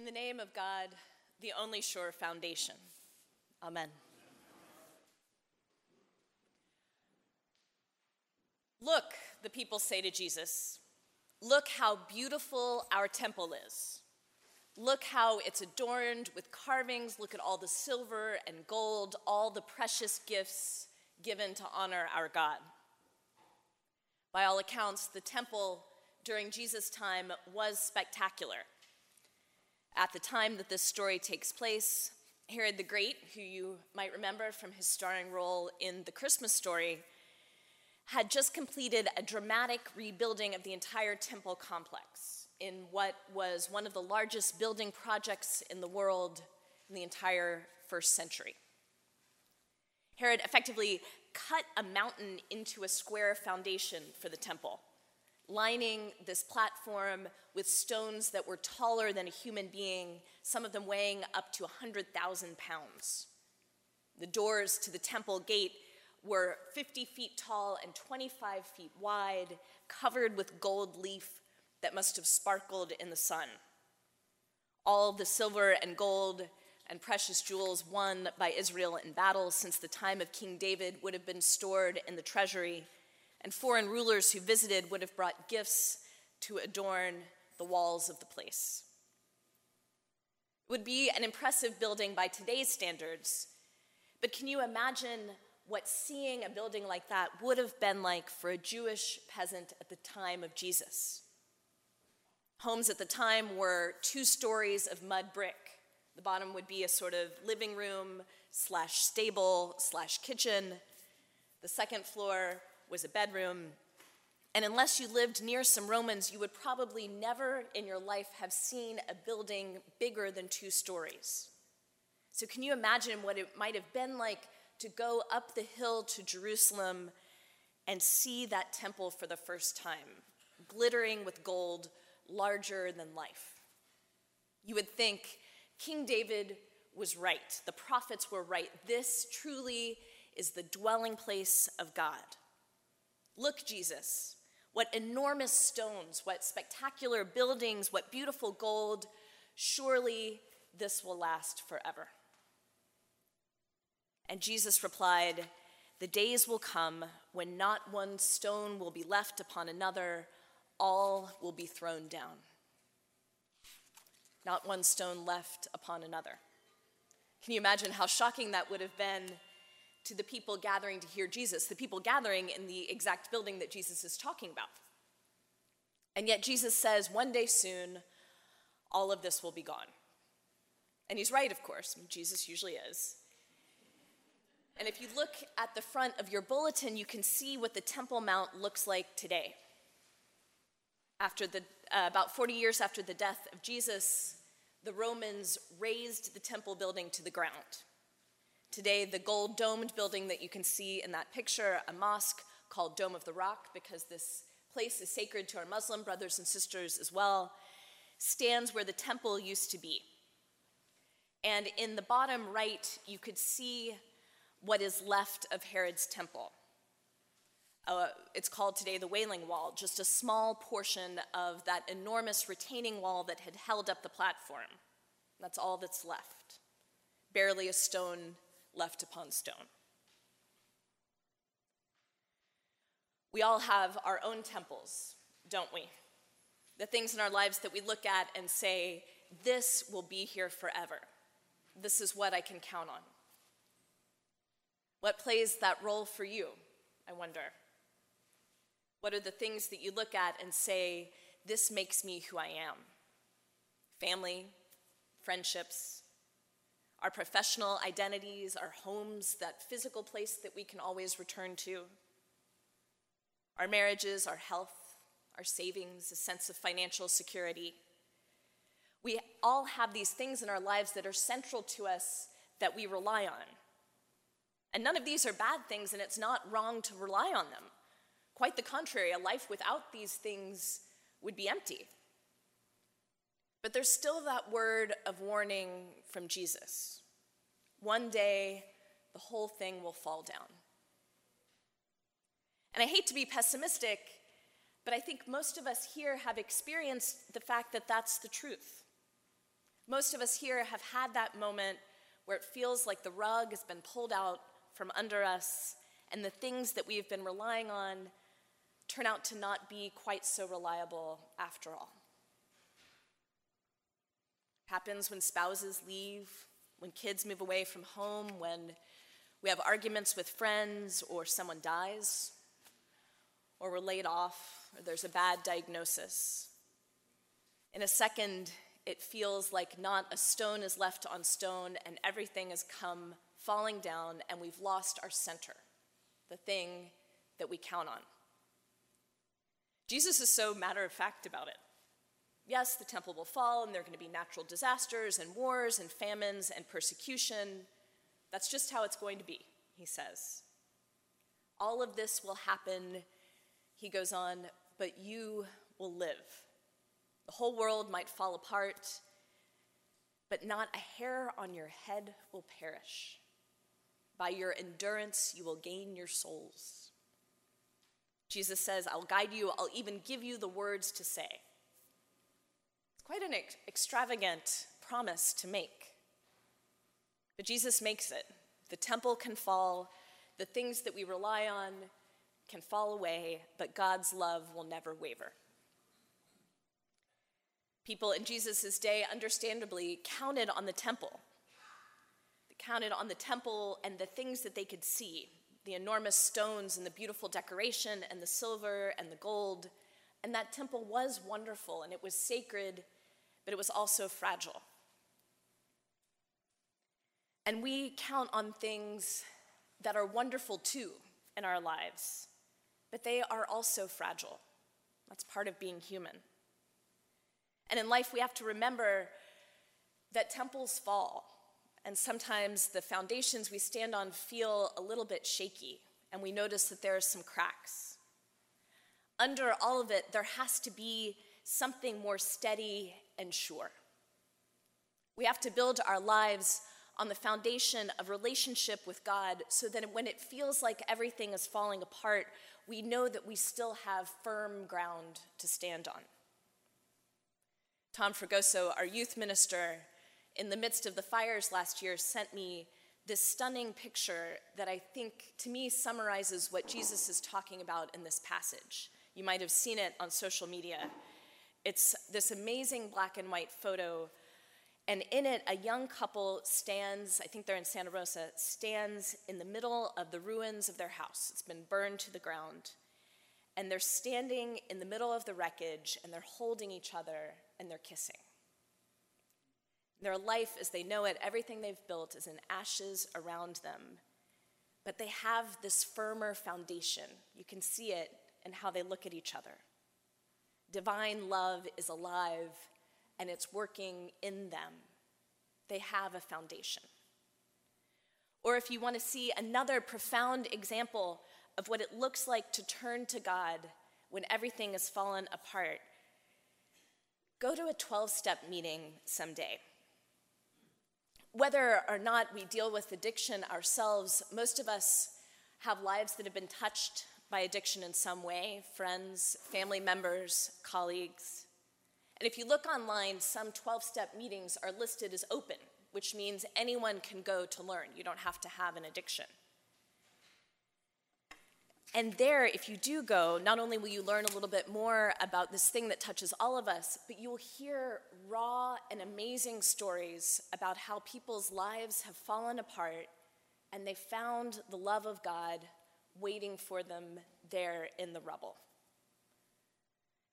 In the name of God, the only sure foundation. Amen. Look, the people say to Jesus, look how beautiful our temple is. Look how it's adorned with carvings. Look at all the silver and gold, all the precious gifts given to honor our God. By all accounts, the temple during Jesus' time was spectacular. At the time that this story takes place, Herod the Great, who you might remember from his starring role in the Christmas story, had just completed a dramatic rebuilding of the entire temple complex in what was one of the largest building projects in the world in the entire first century. Herod effectively cut a mountain into a square foundation for the temple lining this platform with stones that were taller than a human being, some of them weighing up to 100,000 pounds. The doors to the temple gate were 50 feet tall and 25 feet wide, covered with gold leaf that must have sparkled in the sun. All the silver and gold and precious jewels won by Israel in battle since the time of King David would have been stored in the treasury and foreign rulers who visited would have brought gifts to adorn the walls of the place. It would be an impressive building by today's standards, but can you imagine what seeing a building like that would have been like for a Jewish peasant at the time of Jesus? Homes at the time were two stories of mud brick. The bottom would be a sort of living room slash stable slash kitchen. The second floor was a bedroom. And unless you lived near some Romans, you would probably never in your life have seen a building bigger than two stories. So, can you imagine what it might have been like to go up the hill to Jerusalem and see that temple for the first time, glittering with gold, larger than life? You would think King David was right, the prophets were right. This truly is the dwelling place of God. Look, Jesus, what enormous stones, what spectacular buildings, what beautiful gold. Surely this will last forever. And Jesus replied, The days will come when not one stone will be left upon another, all will be thrown down. Not one stone left upon another. Can you imagine how shocking that would have been to the people gathering to hear Jesus, the people gathering in the exact building that Jesus is talking about. And yet Jesus says, one day soon, all of this will be gone. And he's right, of course. Jesus usually is. And if you look at the front of your bulletin, you can see what the Temple Mount looks like today. After the, uh, about 40 years after the death of Jesus, the Romans razed the temple building to the ground. Today, the gold domed building that you can see in that picture, a mosque called Dome of the Rock, because this place is sacred to our Muslim brothers and sisters as well, stands where the temple used to be. And in the bottom right, you could see what is left of Herod's temple. Uh, it's called today the Wailing Wall, just a small portion of that enormous retaining wall that had held up the platform. That's all that's left. Barely a stone left upon stone. We all have our own temples, don't we? The things in our lives that we look at and say, this will be here forever. This is what I can count on. What plays that role for you, I wonder? What are the things that you look at and say, this makes me who I am? Family, friendships, our professional identities, our homes, that physical place that we can always return to, our marriages, our health, our savings, a sense of financial security. We all have these things in our lives that are central to us that we rely on. And none of these are bad things, and it's not wrong to rely on them. Quite the contrary, a life without these things would be empty. But there's still that word of warning from Jesus. One day, the whole thing will fall down. And I hate to be pessimistic, but I think most of us here have experienced the fact that that's the truth. Most of us here have had that moment where it feels like the rug has been pulled out from under us and the things that we've been relying on turn out to not be quite so reliable after all. Happens when spouses leave, when kids move away from home, when we have arguments with friends, or someone dies, or we're laid off, or there's a bad diagnosis. In a second, it feels like not a stone is left on stone and everything has come falling down and we've lost our center, the thing that we count on. Jesus is so matter of fact about it. Yes, the temple will fall and there are going to be natural disasters and wars and famines and persecution. That's just how it's going to be, he says. All of this will happen, he goes on, but you will live. The whole world might fall apart, but not a hair on your head will perish. By your endurance, you will gain your souls. Jesus says, I'll guide you, I'll even give you the words to say. Quite an ex- extravagant promise to make. But Jesus makes it. The temple can fall, the things that we rely on can fall away, but God's love will never waver. People in Jesus' day understandably counted on the temple. They counted on the temple and the things that they could see the enormous stones and the beautiful decoration and the silver and the gold. And that temple was wonderful and it was sacred, but it was also fragile. And we count on things that are wonderful too in our lives, but they are also fragile. That's part of being human. And in life, we have to remember that temples fall, and sometimes the foundations we stand on feel a little bit shaky, and we notice that there are some cracks. Under all of it, there has to be something more steady and sure. We have to build our lives on the foundation of relationship with God so that when it feels like everything is falling apart, we know that we still have firm ground to stand on. Tom Fragoso, our youth minister, in the midst of the fires last year, sent me this stunning picture that I think to me summarizes what Jesus is talking about in this passage. You might have seen it on social media. It's this amazing black and white photo, and in it, a young couple stands, I think they're in Santa Rosa, stands in the middle of the ruins of their house. It's been burned to the ground. And they're standing in the middle of the wreckage, and they're holding each other and they're kissing. Their life as they know it, everything they've built is in ashes around them. But they have this firmer foundation. You can see it in how they look at each other. Divine love is alive and it's working in them. They have a foundation. Or if you want to see another profound example of what it looks like to turn to God when everything has fallen apart, Go to a 12 step meeting someday. Whether or not we deal with addiction ourselves, most of us have lives that have been touched by addiction in some way friends, family members, colleagues. And if you look online, some 12 step meetings are listed as open, which means anyone can go to learn. You don't have to have an addiction. And there, if you do go, not only will you learn a little bit more about this thing that touches all of us, but you will hear raw and amazing stories about how people's lives have fallen apart and they found the love of God waiting for them there in the rubble.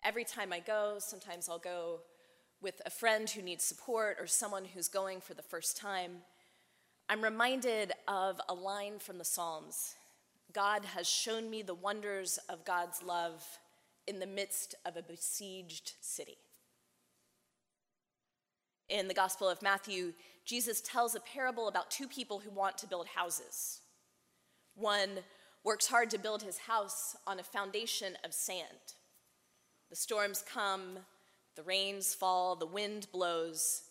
Every time I go, sometimes I'll go with a friend who needs support or someone who's going for the first time. I'm reminded of a line from the Psalms God has shown me the wonders of God's love in the midst of a besieged city. In the Gospel of Matthew, Jesus tells a parable about two people who want to build houses. One works hard to build his house on a foundation of sand. The storms come, the rains fall, the wind blows,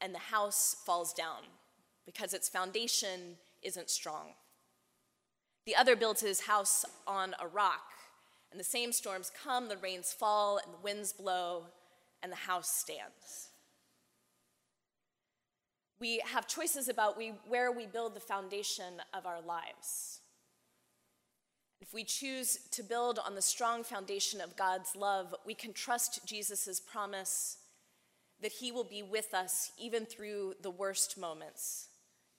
and the house falls down because its foundation isn't strong. The other builds his house on a rock, and the same storms come, the rains fall, and the winds blow, and the house stands. We have choices about we, where we build the foundation of our lives. If we choose to build on the strong foundation of God's love, we can trust Jesus' promise that He will be with us even through the worst moments,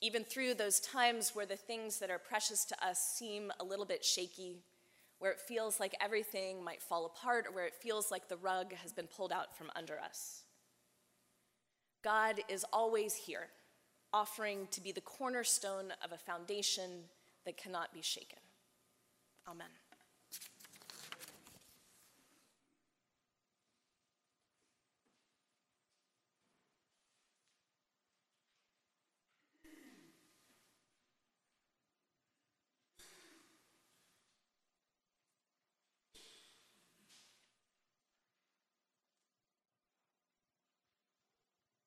even through those times where the things that are precious to us seem a little bit shaky, where it feels like everything might fall apart, or where it feels like the rug has been pulled out from under us. God is always here, offering to be the cornerstone of a foundation that cannot be shaken. Amen.